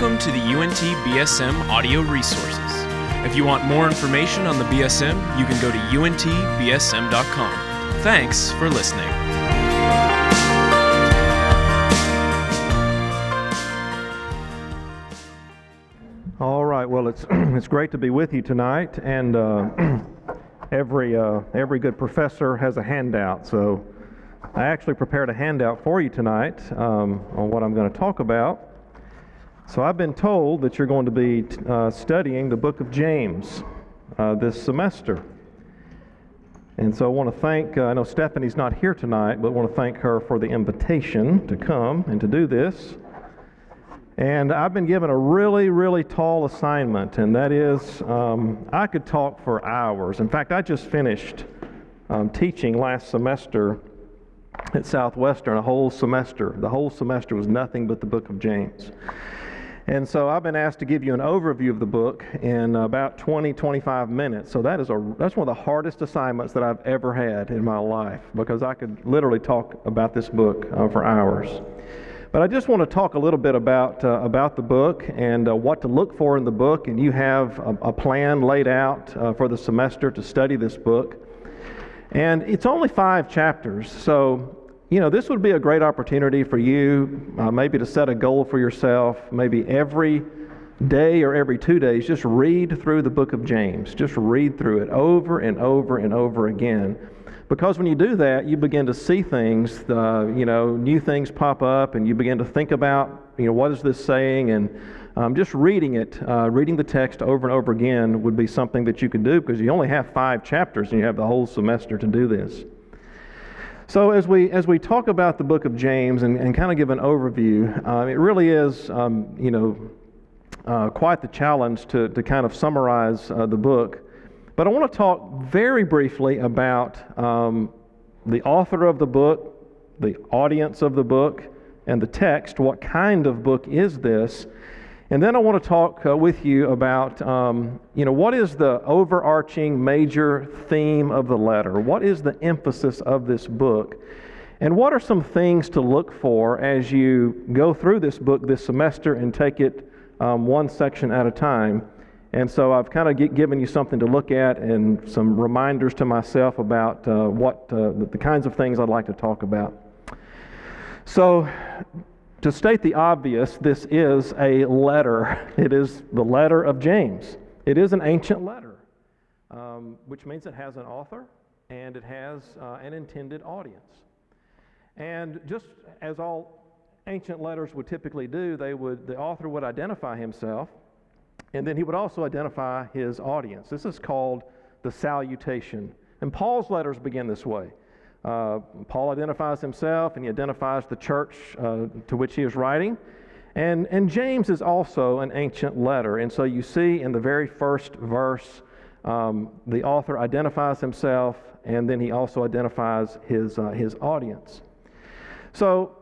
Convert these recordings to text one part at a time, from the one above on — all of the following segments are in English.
Welcome to the UNT BSM audio resources. If you want more information on the BSM, you can go to untbsm.com. Thanks for listening. All right. Well, it's it's great to be with you tonight, and uh, every uh, every good professor has a handout. So I actually prepared a handout for you tonight um, on what I'm going to talk about. So I've been told that you're going to be uh, studying the book of James uh, this semester. And so I want to thank, uh, I know Stephanie's not here tonight, but I want to thank her for the invitation to come and to do this. And I've been given a really, really tall assignment, and that is um, I could talk for hours. In fact, I just finished um, teaching last semester at Southwestern, a whole semester. The whole semester was nothing but the book of James. And so I've been asked to give you an overview of the book in about 20, 25 minutes. So that is a, that's one of the hardest assignments that I've ever had in my life because I could literally talk about this book uh, for hours. But I just want to talk a little bit about, uh, about the book and uh, what to look for in the book. And you have a, a plan laid out uh, for the semester to study this book. And it's only five chapters, so you know, this would be a great opportunity for you, uh, maybe to set a goal for yourself, maybe every day or every two days, just read through the book of James. Just read through it over and over and over again. Because when you do that, you begin to see things, uh, you know, new things pop up, and you begin to think about, you know, what is this saying? And um, just reading it, uh, reading the text over and over again would be something that you could do because you only have five chapters and you have the whole semester to do this. So, as we, as we talk about the book of James and, and kind of give an overview, uh, it really is, um, you know, uh, quite the challenge to, to kind of summarize uh, the book. But I want to talk very briefly about um, the author of the book, the audience of the book, and the text. What kind of book is this? And then I want to talk uh, with you about, um, you know, what is the overarching major theme of the letter? What is the emphasis of this book? And what are some things to look for as you go through this book this semester and take it um, one section at a time? And so I've kind of given you something to look at and some reminders to myself about uh, what uh, the kinds of things I'd like to talk about. So, to state the obvious, this is a letter. It is the letter of James. It is an ancient letter, um, which means it has an author and it has uh, an intended audience. And just as all ancient letters would typically do, they would, the author would identify himself and then he would also identify his audience. This is called the salutation. And Paul's letters begin this way. Uh, Paul identifies himself and he identifies the church uh, to which he is writing. And, and James is also an ancient letter. And so you see in the very first verse, um, the author identifies himself and then he also identifies his, uh, his audience. So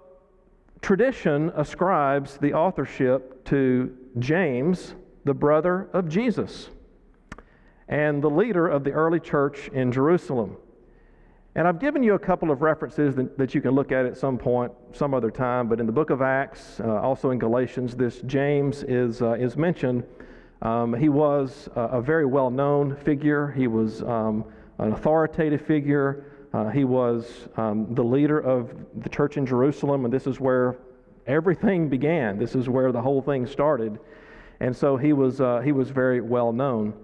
tradition ascribes the authorship to James, the brother of Jesus, and the leader of the early church in Jerusalem. And I've given you a couple of references that, that, you can look at at some point, some other time. But in the book of Acts, uh, also in Galatians, this James is, uh, is mentioned. Um, he was a, a very well known figure, he was um, an authoritative figure. Uh, he was um, the leader of the church in Jerusalem, and this is where everything began. This is where the whole thing started. And so he was, uh, he was very well known.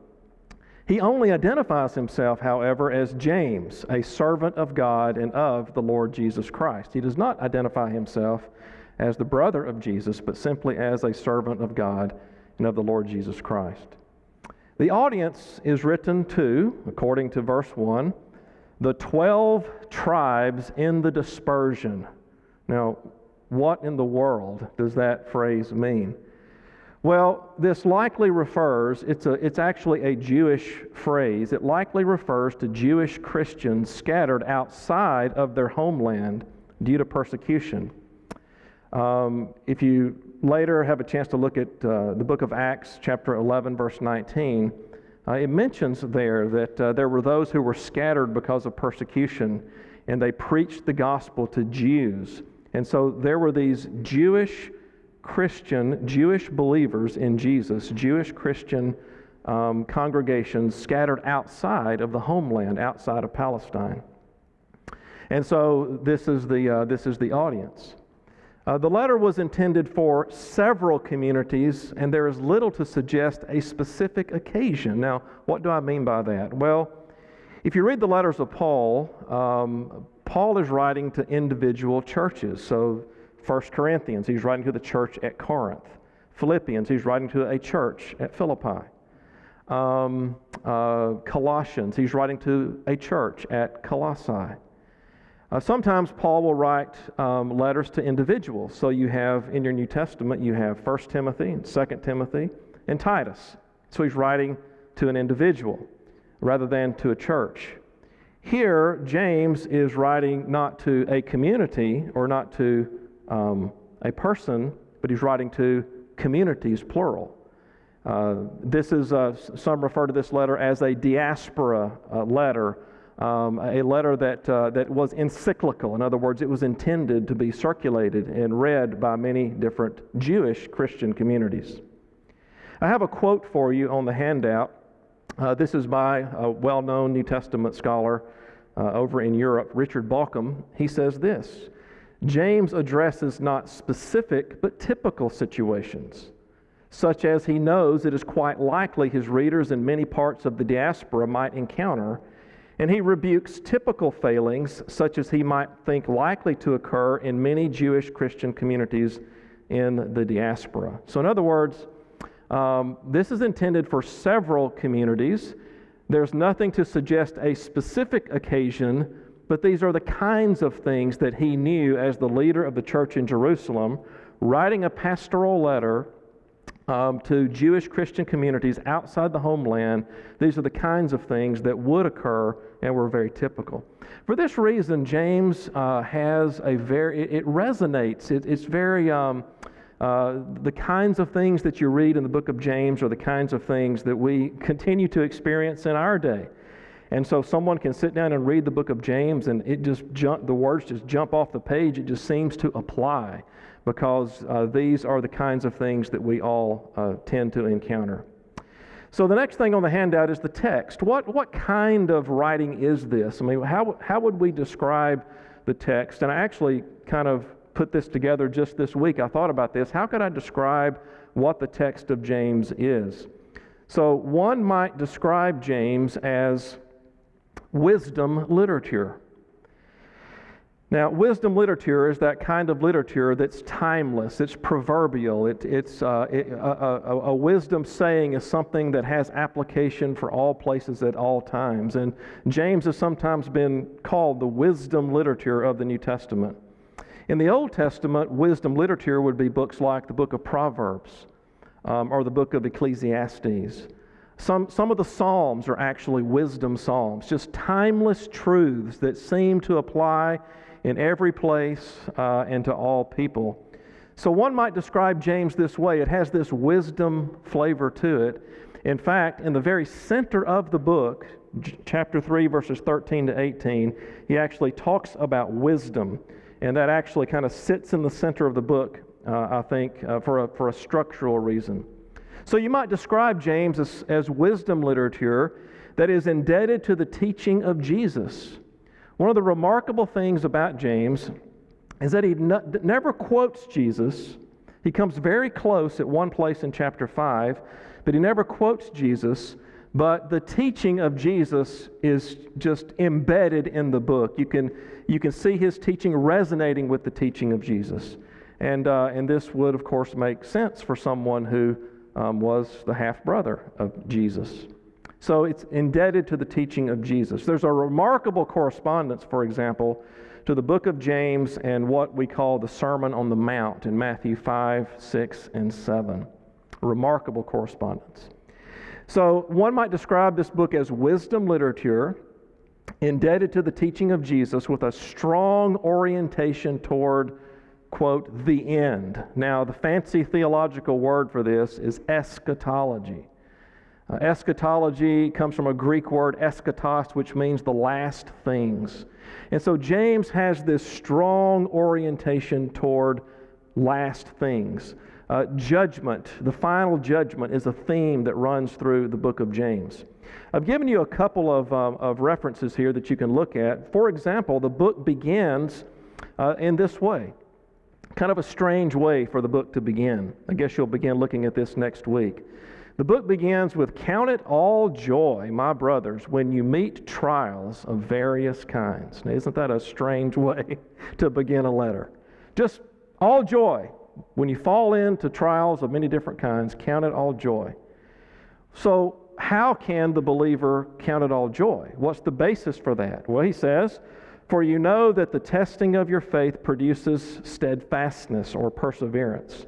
He only identifies himself, however, as James, a servant of God and of the Lord Jesus Christ. He does not identify himself as the brother of Jesus, but simply as a servant of God and of the Lord Jesus Christ. The audience is written to, according to verse 1, the 12 tribes in the dispersion. Now, what in the world does that phrase mean? Well, this likely refers, it's, a, it's actually a Jewish phrase. It likely refers to Jewish Christians scattered outside of their homeland due to persecution. Um, if you later have a chance to look at uh, the book of Acts, chapter 11, verse 19, uh, it mentions there that uh, there were those who were scattered because of persecution, and they preached the gospel to Jews. And so there were these Jewish Christian, Jewish believers in Jesus, Jewish Christian um, congregations scattered outside of the homeland, outside of Palestine. And so this is the, uh, this is the audience. Uh, the letter was intended for several communities, and there is little to suggest a specific occasion. Now, what do I mean by that? Well, if you read the letters of Paul, um, Paul is writing to individual churches. So, 1 Corinthians, he's writing to the church at Corinth. Philippians, he's writing to a church at Philippi. Um, uh, Colossians, he's writing to a church at Colossae. Uh, sometimes Paul will write um, letters to individuals. So you have in your New Testament, you have 1 Timothy and 2 Timothy and Titus. So he's writing to an individual rather than to a church. Here, James is writing not to a community or not to um, a person, but he's writing to communities, plural. Uh, this is, uh, some refer to this letter as a diaspora uh, letter um, a letter that, uh, that was encyclical. In other words, it was intended to be circulated and read by many different Jewish Christian communities. I have a quote for you on the handout. Uh, this is by a well known New Testament scholar over in Europe, Richard Bauckham. He says this James addresses not specific but typical situations, such as he knows it is quite likely his readers in many parts of the diaspora might encounter and he rebukes typical failings, such as he might think likely to occur in many Jewish Christian communities in the diaspora. So, in other words, um, this is intended for several communities. There's nothing to suggest a specific occasion, but these are the kinds of things that he knew as the leader of the church in Jerusalem, writing a pastoral letter um, to Jewish Christian communities outside the homeland, these are the kinds of things that would occur and were very typical. For this reason, James uh, has a very, it, it resonates. It, it's very, um, uh, the kinds of things that you read in the book of James are the kinds of things that we continue to experience in our day. And so someone can sit down and read the book of James and it just jump, the words just jump off the page. It just seems to apply because uh, these are the kinds of things that we all uh, tend to encounter. So the next thing on the handout is the text. What, what kind of writing is this? I mean, how, how would we describe the text? And I actually kind of put this together just this week. I thought about this. How could I describe what the text of James is? So one might describe James as wisdom literature. Now, wisdom literature is that kind of literature that's timeless, it's proverbial. It, it's uh, it, a, a, a, wisdom saying is something that has application for all places at all times. And James has sometimes been called the wisdom literature of the New Testament. In the Old Testament, wisdom literature would be books like the book of Proverbs um, or the book of Ecclesiastes. Some, some of the Psalms are actually wisdom Psalms, just timeless truths that seem to apply in every place uh, and to all people. So one might describe James this way it has this wisdom flavor to it. In fact, in the very center of the book, chapter 3, verses 13 to 18, he actually talks about wisdom. And that actually kind of sits in the center of the book, uh, I think, uh, for, a, for a structural reason. So you might describe James as, as wisdom literature that is indebted to the teaching of Jesus. One of the remarkable things about James is that he never quotes Jesus. He comes very close at one place in chapter 5, but he never quotes Jesus. But the teaching of Jesus is just embedded in the book. You can, you can see his teaching resonating with the teaching of Jesus. And, uh, and this would, of course, make sense for someone who um, was the half brother of Jesus. So it's indebted to the teaching of Jesus. There's a remarkable correspondence, for example, to the book of James and what we call the Sermon on the Mount in Matthew 5, 6, and 7. Remarkable correspondence. So one might describe this book as wisdom literature indebted to the teaching of Jesus with a strong orientation toward, quote, the end. Now, the fancy theological word for this is eschatology. Uh, eschatology comes from a Greek word eschatos, which means the last things. And so James has this strong orientation toward last things. Uh, judgment, the final judgment, is a theme that runs through the book of James. I've given you a couple of, um, of references here that you can look at. For example, the book begins uh, in this way kind of a strange way for the book to begin. I guess you'll begin looking at this next week. The book begins with Count it all joy, my brothers, when you meet trials of various kinds. Now, isn't that a strange way to begin a letter? Just all joy. When you fall into trials of many different kinds, count it all joy. So, how can the believer count it all joy? What's the basis for that? Well, he says, For you know that the testing of your faith produces steadfastness or perseverance.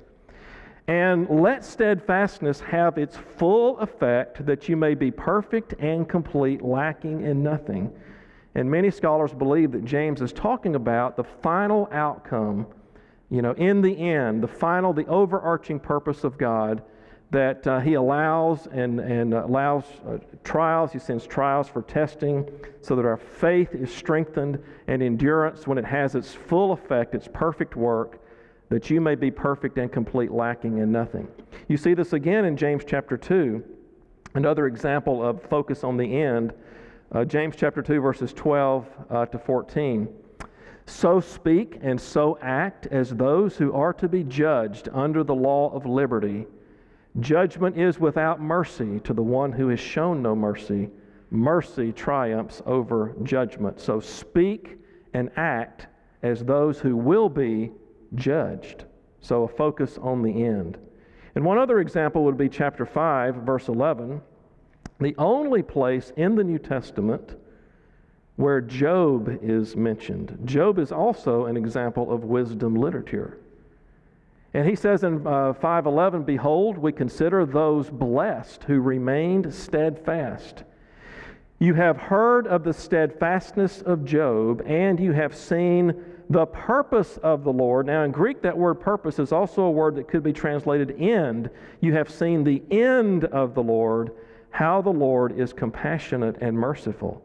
And let steadfastness have its full effect that you may be perfect and complete, lacking in nothing. And many scholars believe that James is talking about the final outcome, you know, in the end, the final, the overarching purpose of God that uh, he allows and, and allows uh, trials. He sends trials for testing so that our faith is strengthened and endurance, when it has its full effect, its perfect work, that you may be perfect and complete, lacking in nothing. You see this again in James chapter 2, another example of focus on the end. Uh, James chapter 2, verses 12 uh, to 14. So speak and so act as those who are to be judged under the law of liberty. Judgment is without mercy to the one who has shown no mercy. Mercy triumphs over judgment. So speak and act as those who will be judged. So a focus on the end. And one other example would be chapter 5, verse 11, the only place in the New Testament where Job is mentioned. Job is also an example of wisdom literature. And he says in uh, 5:11, "Behold, we consider those blessed who remained steadfast. You have heard of the steadfastness of Job, and you have seen the purpose of the Lord. Now, in Greek, that word purpose is also a word that could be translated end. You have seen the end of the Lord, how the Lord is compassionate and merciful.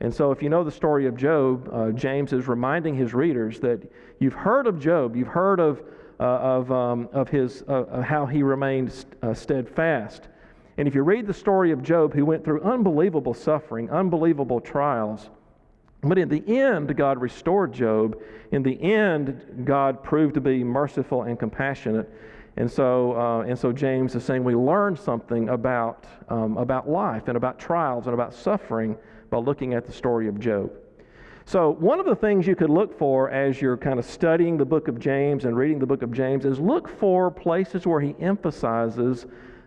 And so, if you know the story of Job, uh, James is reminding his readers that you've heard of Job, you've heard of, of, um, of his, uh, how he remained st- uh, steadfast. And if you read the story of Job, he went through unbelievable suffering, unbelievable trials. But in the end, God restored Job. In the end, God proved to be merciful and compassionate. And so, uh, and so James is saying we learn something about, um, about life and about trials and about suffering by looking at the story of Job. So, one of the things you could look for as you're kind of studying the book of James and reading the book of James is look for places where he emphasizes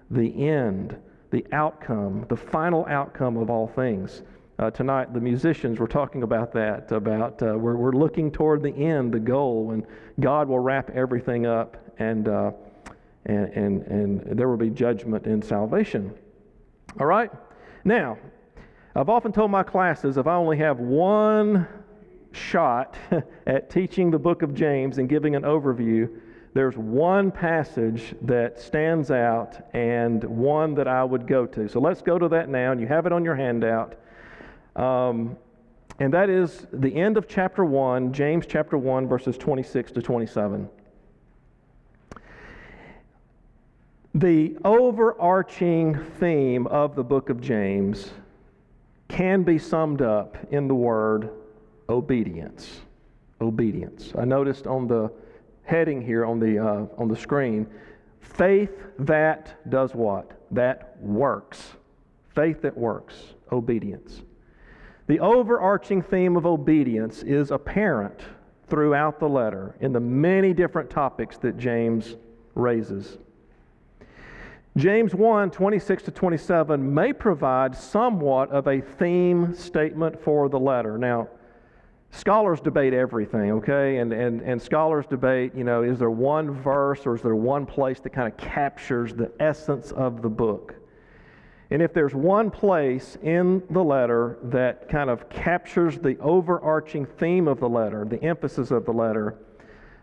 the end, the outcome, the final outcome of all things. Uh, tonight, the musicians were talking about that, about uh, we're, we're looking toward the end, the goal, when God will wrap everything up, and, uh, and, and, and there will be judgment and salvation. All right? Now, I've often told my classes if I only have one shot at teaching the book of James and giving an overview, there's one passage that stands out and one that I would go to. So let's go to that now, and you have it on your handout. Um, and that is the end of chapter 1, James chapter 1, verses 26 to 27. The overarching theme of the book of James can be summed up in the word obedience. Obedience. I noticed on the heading here on the, uh, on the screen faith that does what? That works. Faith that works. Obedience. The overarching theme of obedience is apparent throughout the letter in the many different topics that James raises. James 1 26 to 27 may provide somewhat of a theme statement for the letter. Now, scholars debate everything, okay? And, and, and scholars debate, you know, is there one verse or is there one place that kind of captures the essence of the book? And if there's one place in the letter that kind of captures the overarching theme of the letter, the emphasis of the letter,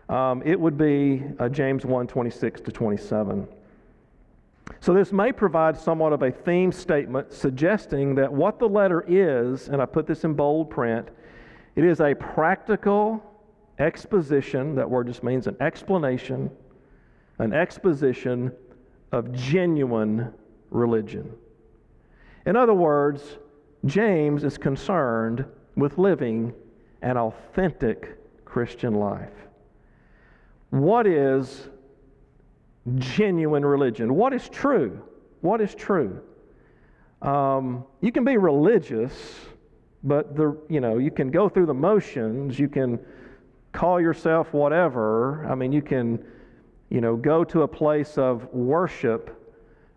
um, it would be uh, James 1 26 to 27. So, this may provide somewhat of a theme statement suggesting that what the letter is, and I put this in bold print, it is a practical exposition. That word just means an explanation, an exposition of genuine religion. In other words, James is concerned with living an authentic Christian life. What is genuine religion? What is true? What is true? Um, you can be religious, but the you know you can go through the motions. You can call yourself whatever. I mean, you can you know go to a place of worship.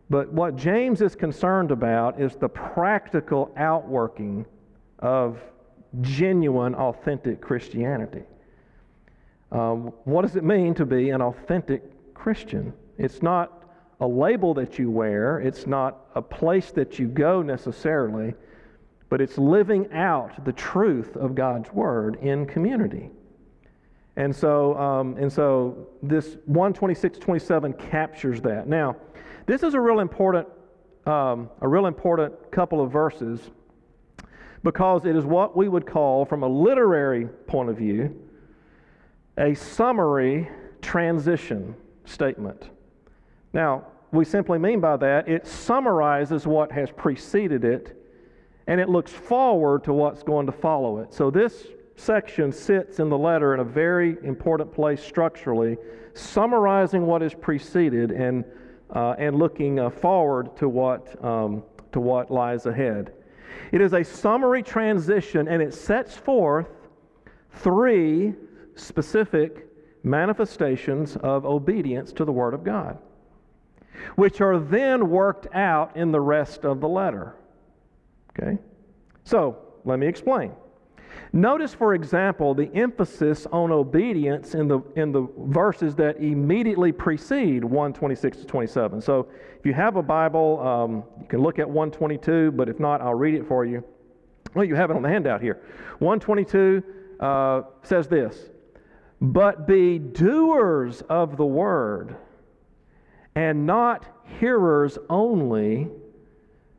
But what James is concerned about is the practical outworking of genuine, authentic Christianity. Um, what does it mean to be an authentic Christian? It's not a label that you wear, it's not a place that you go necessarily, but it's living out the truth of God's Word in community. And so, um, and so this 126 27 captures that. Now, this is a real important, um, a real important couple of verses because it is what we would call, from a literary point of view, a summary transition statement. Now, we simply mean by that it summarizes what has preceded it and it looks forward to what's going to follow it. So, this section sits in the letter in a very important place structurally, summarizing what has preceded and, uh, and looking uh, forward to what, um, to what lies ahead. It is a summary transition and it sets forth three specific manifestations of obedience to the Word of God, which are then worked out in the rest of the letter. Okay? So, let me explain. Notice, for example, the emphasis on obedience in the, in the verses that immediately precede 126 to 27. So, if you have a Bible, um, you can look at 122, but if not, I'll read it for you. Well, you have it on the handout here. 122 uh, says this But be doers of the word, and not hearers only,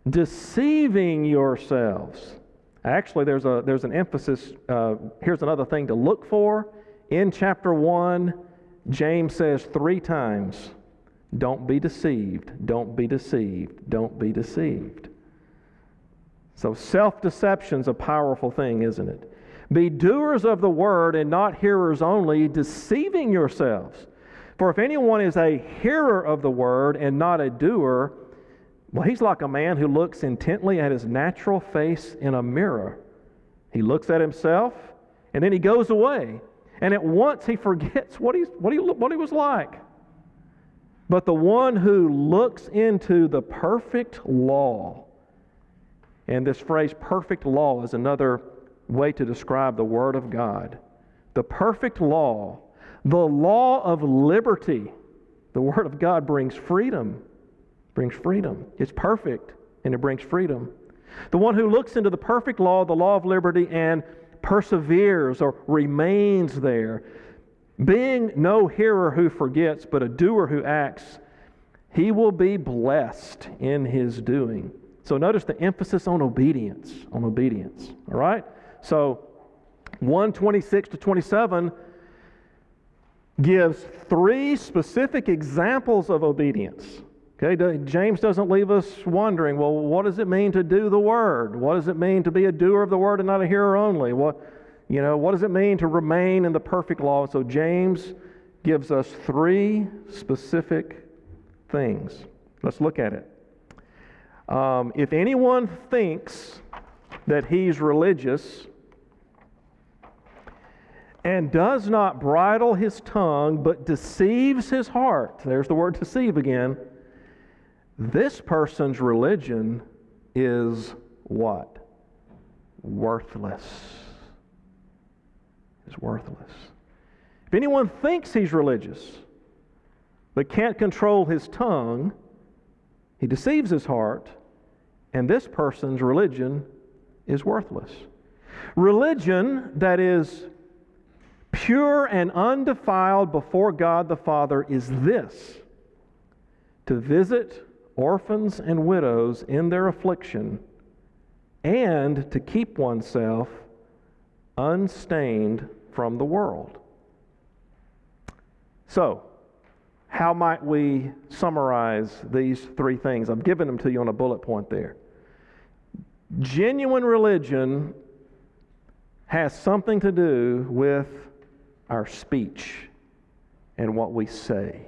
deceiving yourselves. Actually, there's, a, there's an emphasis. Uh, here's another thing to look for. In chapter 1, James says three times, Don't be deceived, don't be deceived, don't be deceived. So, self deception's a powerful thing, isn't it? Be doers of the word and not hearers only, deceiving yourselves. For if anyone is a hearer of the word and not a doer, well, he's like a man who looks intently at his natural face in a mirror. He looks at himself and then he goes away. And at once he forgets what, he's, what, he, what he was like. But the one who looks into the perfect law, and this phrase perfect law is another way to describe the Word of God. The perfect law, the law of liberty, the Word of God brings freedom brings freedom. It's perfect and it brings freedom. The one who looks into the perfect law, the law of liberty, and perseveres or remains there, being no hearer who forgets, but a doer who acts, he will be blessed in his doing. So notice the emphasis on obedience, on obedience. All right? So 126 to 27 gives three specific examples of obedience. Okay, James doesn't leave us wondering, well, what does it mean to do the word? What does it mean to be a doer of the word and not a hearer only? What, you know, what does it mean to remain in the perfect law? So James gives us three specific things. Let's look at it. Um, if anyone thinks that he's religious and does not bridle his tongue but deceives his heart, there's the word deceive again this person's religion is what? Worthless. Is worthless. If anyone thinks he's religious but can't control his tongue, he deceives his heart, and this person's religion is worthless. Religion that is pure and undefiled before God the Father is this to visit orphans and widows in their affliction, and to keep oneself unstained from the world. So, how might we summarize these three things? I've given them to you on a bullet point there. Genuine religion has something to do with our speech and what we say.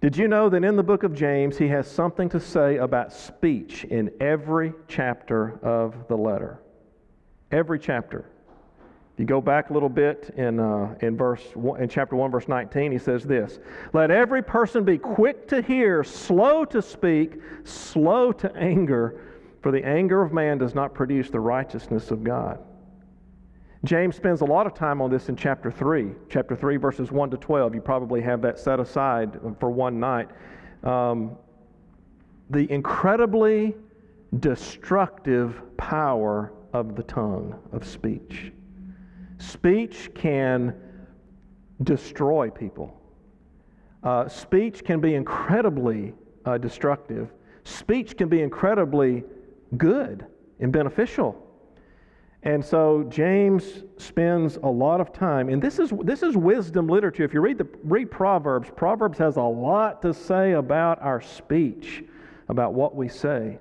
Did you know that in the book of James, he has something to say about speech in every chapter of the letter? Every chapter. If you go back a little bit in, uh, in, verse, in chapter 1, verse 19, he says this Let every person be quick to hear, slow to speak, slow to anger, for the anger of man does not produce the righteousness of God. James spends a lot of time on this in chapter 3. Chapter 3, verses 1 to 12. You probably have that set aside for one night. Um, the incredibly destructive power of the tongue, of speech. Speech can destroy people. Uh, speech can be incredibly uh, destructive. Speech can be incredibly good and beneficial. And so James spends a lot of time, and this is, this is wisdom literature. If you read, the, read Proverbs, Proverbs has a lot to say about our speech, about what we say.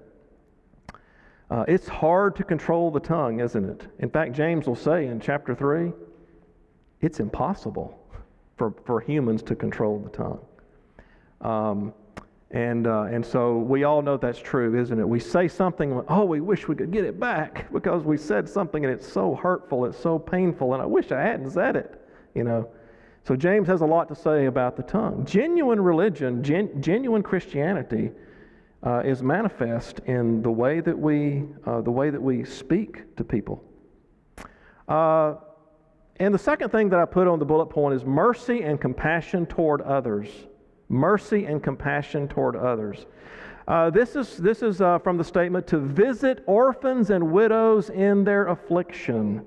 Uh, it's hard to control the tongue, isn't it? In fact, James will say in chapter 3 it's impossible for, for humans to control the tongue. Um, and, uh, and so we all know that's true, isn't it? We say something, oh, we wish we could get it back because we said something and it's so hurtful, it's so painful, and I wish I hadn't said it, you know. So James has a lot to say about the tongue. Genuine religion, gen, genuine Christianity uh, is manifest in the way that we, uh, the way that we speak to people. Uh, and the second thing that I put on the bullet point is mercy and compassion toward others. Mercy and compassion toward others. Uh, this is, this is uh, from the statement to visit orphans and widows in their affliction.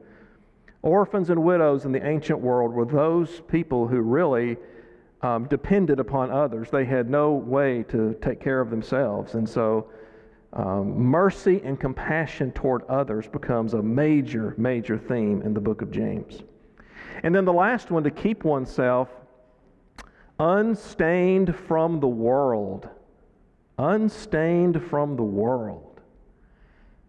Orphans and widows in the ancient world were those people who really um, depended upon others. They had no way to take care of themselves. And so, um, mercy and compassion toward others becomes a major, major theme in the book of James. And then the last one to keep oneself unstained from the world. Unstained from the world.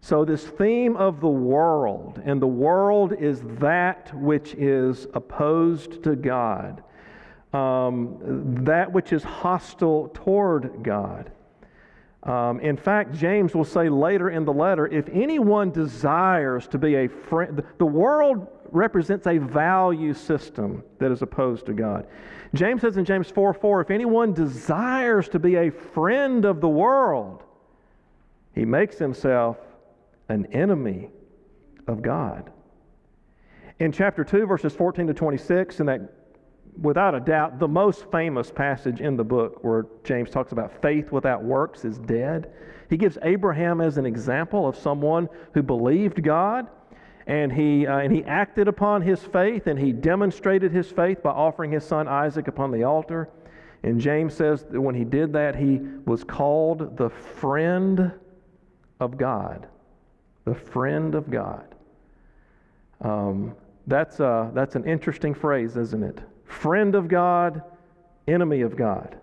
So, this theme of the world, and the world is that which is opposed to God um, that which is hostile toward God. Um, in fact, James will say later in the letter if anyone desires to be a friend, the world represents a value system that is opposed to God. James says in James 4 4, if anyone desires to be a friend of the world, he makes himself an enemy of God. In chapter 2, verses 14 to 26, in that without a doubt, the most famous passage in the book where James talks about faith without works is dead. He gives Abraham as an example of someone who believed God and he, uh, and he acted upon his faith and he demonstrated his faith by offering his son Isaac upon the altar. And James says that when he did that, he was called the friend of God. The friend of God. Um, that's, uh, that's an interesting phrase, isn't it? Friend of God, enemy of God.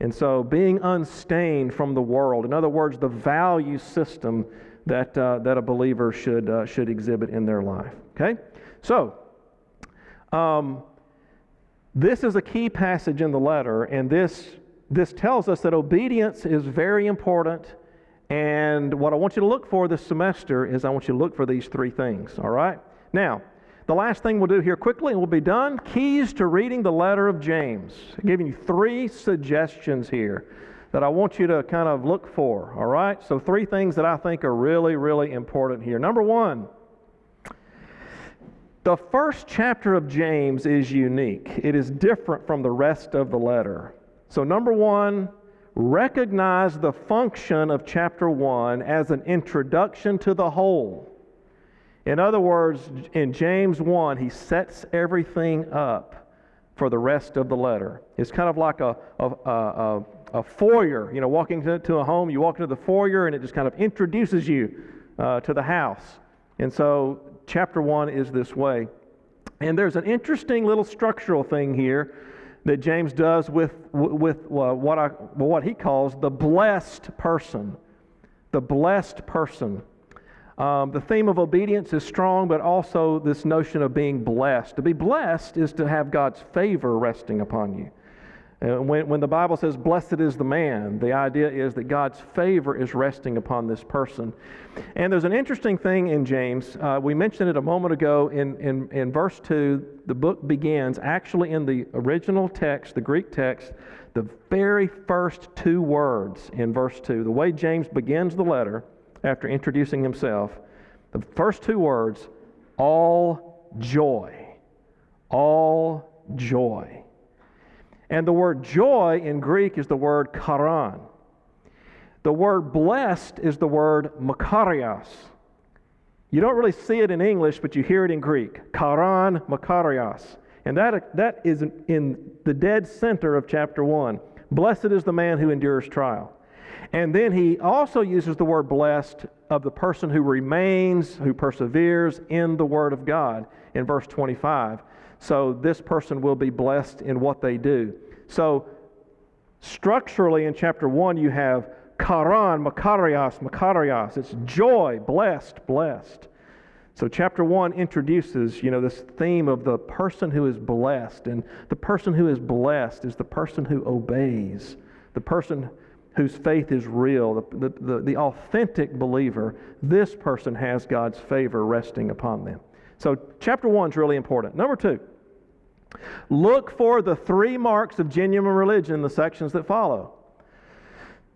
And so being unstained from the world, in other words, the value system that, uh, that a believer should, uh, should exhibit in their life. Okay? So, um, this is a key passage in the letter, and this, this tells us that obedience is very important. And what I want you to look for this semester is I want you to look for these three things, all right? Now, the last thing we'll do here quickly, and we'll be done keys to reading the letter of James. I'm giving you three suggestions here that I want you to kind of look for, all right? So, three things that I think are really, really important here. Number one, the first chapter of James is unique, it is different from the rest of the letter. So, number one, recognize the function of chapter one as an introduction to the whole. In other words, in James 1, he sets everything up for the rest of the letter. It's kind of like a, a, a, a foyer. You know, walking to, a home, you walk into the foyer and it just kind of introduces you uh, to the house. And so, chapter 1 is this way. And there's an interesting little structural thing here that James does with, with uh, what, I, what he calls the blessed person. The blessed person. Um, the theme of obedience is strong, but also this notion of being blessed. To be blessed is to have God's favor resting upon you. Uh, when, when the Bible says, blessed is the man, the idea is that God's favor is resting upon this person. And there's an interesting thing in James. Uh, we mentioned it a moment ago in, in, in verse 2. The book begins, actually, in the original text, the Greek text, the very first two words in verse 2. The way James begins the letter after introducing himself, the first two words, all joy. All joy. And the word joy in Greek is the word charan. The word blessed is the word makarios. You don't really see it in English, but you hear it in Greek. Charan makarios. And that, that is in the dead center of chapter 1. Blessed is the man who endures trial. And then he also uses the word blessed of the person who remains, who perseveres in the Word of God in verse 25. So this person will be blessed in what they do. So structurally in chapter 1, you have Charan, Makarios, Makarios. It's joy, blessed, blessed. So chapter 1 introduces, you know, this theme of the person who is blessed. And the person who is blessed is the person who obeys, the person whose faith is real, the, the, the, the authentic believer. This person has God's favor resting upon them. So chapter 1 is really important. Number 2, Look for the three marks of genuine religion in the sections that follow.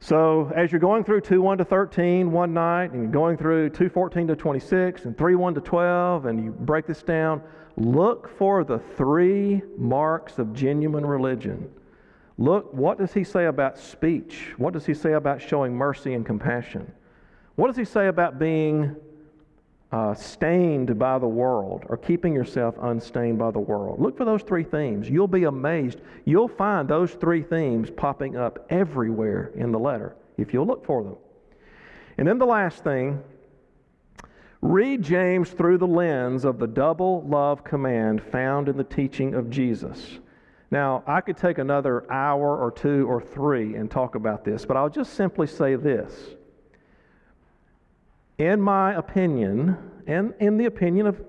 So, as you're going through 2 1 to 13 one night, and you're going through 2 14 to 26, and 3 1 to 12, and you break this down, look for the three marks of genuine religion. Look, what does he say about speech? What does he say about showing mercy and compassion? What does he say about being uh, stained by the world or keeping yourself unstained by the world. Look for those three themes. You'll be amazed. You'll find those three themes popping up everywhere in the letter if you'll look for them. And then the last thing read James through the lens of the double love command found in the teaching of Jesus. Now, I could take another hour or two or three and talk about this, but I'll just simply say this in my opinion, and in the opinion of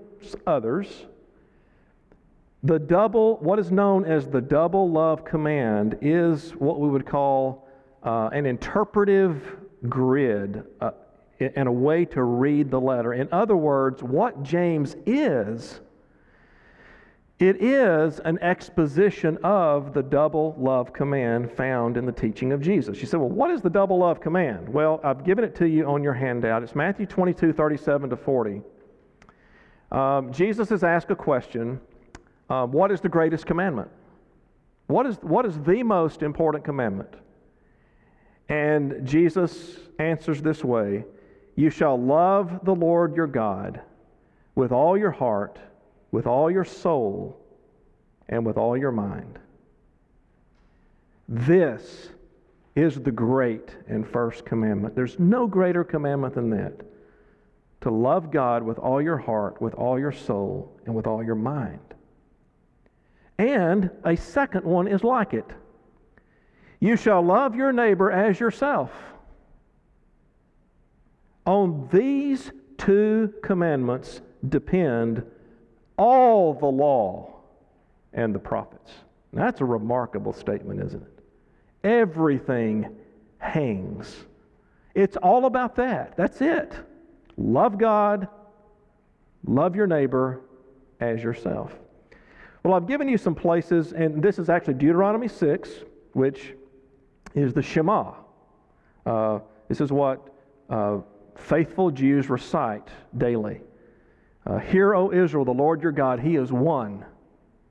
others, the double, what is known as the double love command, is what we would call uh, an interpretive grid uh, and a way to read the letter. In other words, what James is it is an exposition of the double love command found in the teaching of Jesus. You say, well, what is the double love command? Well, I've given it to you on your handout. It's Matthew 22, 37 to 40. Um, Jesus has asked a question um, What is the greatest commandment? What is, what is the most important commandment? And Jesus answers this way You shall love the Lord your God with all your heart with all your soul and with all your mind. This is the great and first commandment. There's no greater commandment than that to love God with all your heart, with all your soul, and with all your mind. And a second one is like it you shall love your neighbor as yourself. On these two commandments depend all the law and the prophets. Now, that's a remarkable statement, isn't it? Everything hangs. It's all about that. That's it. Love God, love your neighbor as yourself. Well, I've given you some places, and this is actually Deuteronomy 6, which is the Shema. Uh, this is what uh, faithful Jews recite daily. Uh, Hear, O Israel, the Lord your God, He is one.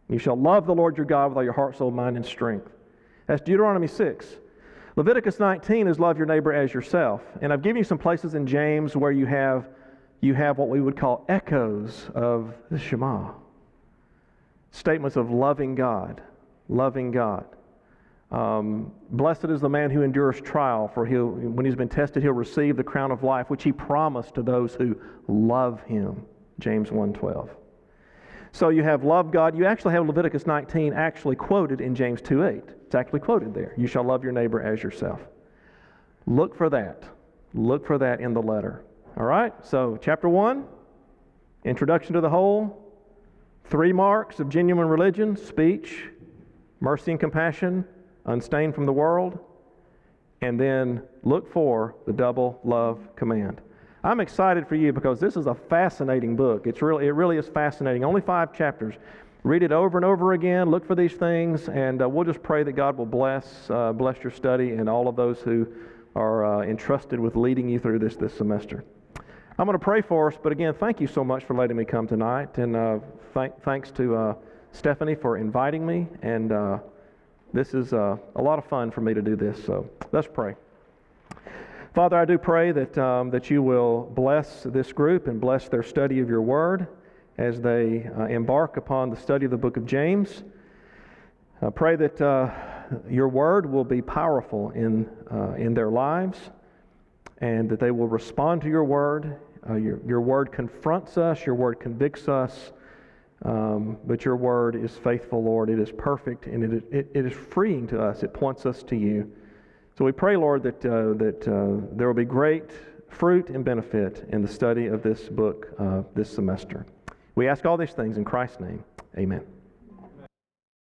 You shall love the Lord your God with all your heart, soul, mind, and strength. That's Deuteronomy 6. Leviticus 19 is love your neighbor as yourself. And I've given you some places in James where you have, you have what we would call echoes of the Shema. Statements of loving God, loving God. Um, Blessed is the man who endures trial, for he'll, when he's been tested, he'll receive the crown of life, which he promised to those who love him. James 1:12. So you have love God. You actually have Leviticus 19 actually quoted in James 2:8. It's actually quoted there. You shall love your neighbor as yourself. Look for that. Look for that in the letter. All right? So, chapter 1, introduction to the whole, three marks of genuine religion speech, mercy and compassion, unstained from the world, and then look for the double love command. I'm excited for you because this is a fascinating book. It's really, it really is fascinating. Only five chapters. Read it over and over again. Look for these things, and uh, we'll just pray that God will bless uh, bless your study and all of those who are uh, entrusted with leading you through this this semester. I'm going to pray for us, but again, thank you so much for letting me come tonight, and uh, th- thanks to uh, Stephanie for inviting me. And uh, this is a lot of fun for me to do this. So let's pray. Father, I do pray that, um, that you will bless this group and bless their study of your word as they uh, embark upon the study of the book of James. I pray that uh, your word will be powerful in, uh, in their lives and that they will respond to your word. Uh, your, your word confronts us, your word convicts us, um, but your word is faithful, Lord. It is perfect and it, it, it is freeing to us, it points us to you. So we pray, Lord, that, uh, that uh, there will be great fruit and benefit in the study of this book uh, this semester. We ask all these things in Christ's name. Amen.